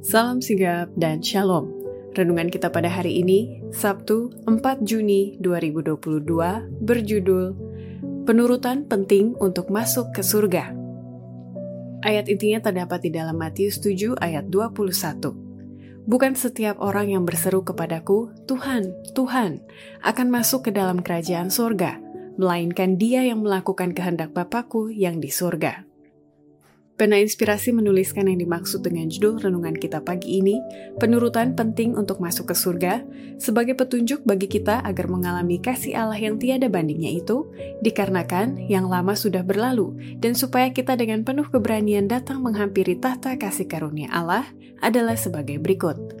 Salam sigap dan shalom. Renungan kita pada hari ini, Sabtu 4 Juni 2022, berjudul Penurutan Penting untuk Masuk ke Surga. Ayat intinya terdapat di dalam Matius 7 ayat 21. Bukan setiap orang yang berseru kepadaku, Tuhan, Tuhan, akan masuk ke dalam kerajaan surga, melainkan dia yang melakukan kehendak Bapakku yang di surga. Pena Inspirasi menuliskan yang dimaksud dengan judul renungan kita pagi ini, penurutan penting untuk masuk ke surga, sebagai petunjuk bagi kita agar mengalami kasih Allah yang tiada bandingnya itu, dikarenakan yang lama sudah berlalu, dan supaya kita dengan penuh keberanian datang menghampiri tahta kasih karunia Allah adalah sebagai berikut.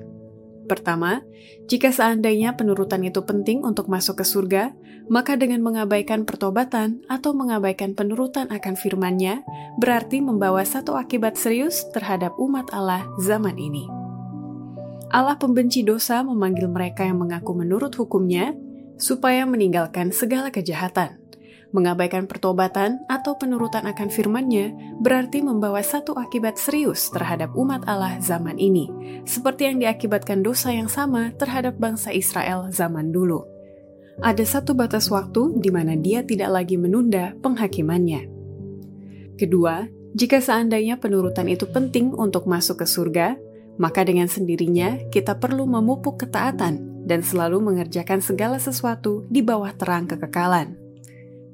Pertama, jika seandainya penurutan itu penting untuk masuk ke surga, maka dengan mengabaikan pertobatan atau mengabaikan penurutan akan firman-Nya, berarti membawa satu akibat serius terhadap umat Allah zaman ini. Allah pembenci dosa memanggil mereka yang mengaku menurut hukumnya, supaya meninggalkan segala kejahatan. Mengabaikan pertobatan atau penurutan akan firman-Nya berarti membawa satu akibat serius terhadap umat Allah zaman ini, seperti yang diakibatkan dosa yang sama terhadap bangsa Israel zaman dulu. Ada satu batas waktu di mana dia tidak lagi menunda penghakimannya. Kedua, jika seandainya penurutan itu penting untuk masuk ke surga, maka dengan sendirinya kita perlu memupuk ketaatan dan selalu mengerjakan segala sesuatu di bawah terang kekekalan.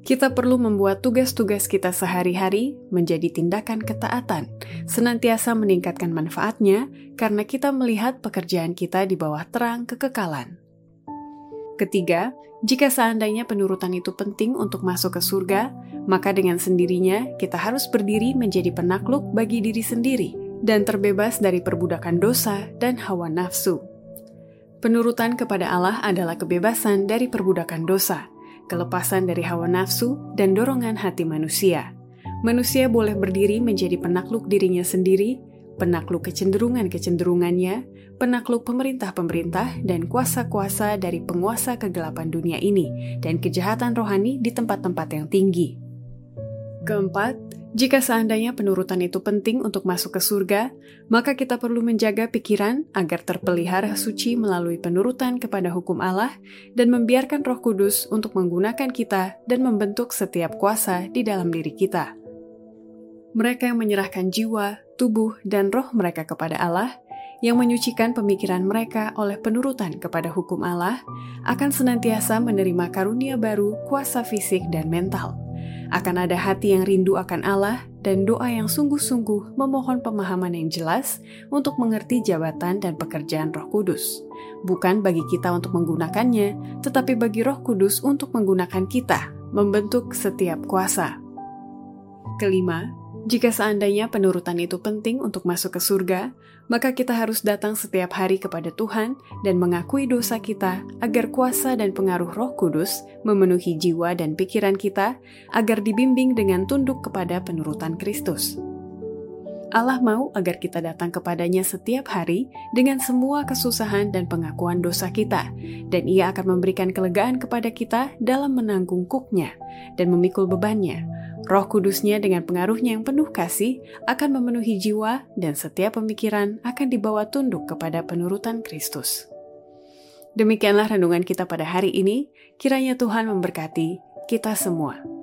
Kita perlu membuat tugas-tugas kita sehari-hari menjadi tindakan ketaatan, senantiasa meningkatkan manfaatnya karena kita melihat pekerjaan kita di bawah terang kekekalan. Ketiga, jika seandainya penurutan itu penting untuk masuk ke surga, maka dengan sendirinya kita harus berdiri menjadi penakluk bagi diri sendiri dan terbebas dari perbudakan dosa dan hawa nafsu. Penurutan kepada Allah adalah kebebasan dari perbudakan dosa kelepasan dari hawa nafsu, dan dorongan hati manusia. Manusia boleh berdiri menjadi penakluk dirinya sendiri, penakluk kecenderungan-kecenderungannya, penakluk pemerintah-pemerintah, dan kuasa-kuasa dari penguasa kegelapan dunia ini, dan kejahatan rohani di tempat-tempat yang tinggi. Keempat, jika seandainya penurutan itu penting untuk masuk ke surga, maka kita perlu menjaga pikiran agar terpelihara suci melalui penurutan kepada hukum Allah dan membiarkan Roh Kudus untuk menggunakan kita dan membentuk setiap kuasa di dalam diri kita. Mereka yang menyerahkan jiwa, tubuh, dan roh mereka kepada Allah, yang menyucikan pemikiran mereka oleh penurutan kepada hukum Allah, akan senantiasa menerima karunia baru, kuasa fisik, dan mental akan ada hati yang rindu akan Allah dan doa yang sungguh-sungguh memohon pemahaman yang jelas untuk mengerti jabatan dan pekerjaan Roh Kudus. Bukan bagi kita untuk menggunakannya, tetapi bagi Roh Kudus untuk menggunakan kita, membentuk setiap kuasa. Kelima, jika seandainya penurutan itu penting untuk masuk ke surga, maka kita harus datang setiap hari kepada Tuhan dan mengakui dosa kita agar kuasa dan pengaruh Roh Kudus memenuhi jiwa dan pikiran kita agar dibimbing dengan tunduk kepada penurutan Kristus. Allah mau agar kita datang kepadanya setiap hari dengan semua kesusahan dan pengakuan dosa kita, dan Ia akan memberikan kelegaan kepada kita dalam menanggung kuknya dan memikul bebannya. Roh Kudusnya dengan pengaruhnya yang penuh kasih akan memenuhi jiwa dan setiap pemikiran akan dibawa tunduk kepada penurutan Kristus. Demikianlah renungan kita pada hari ini. Kiranya Tuhan memberkati kita semua.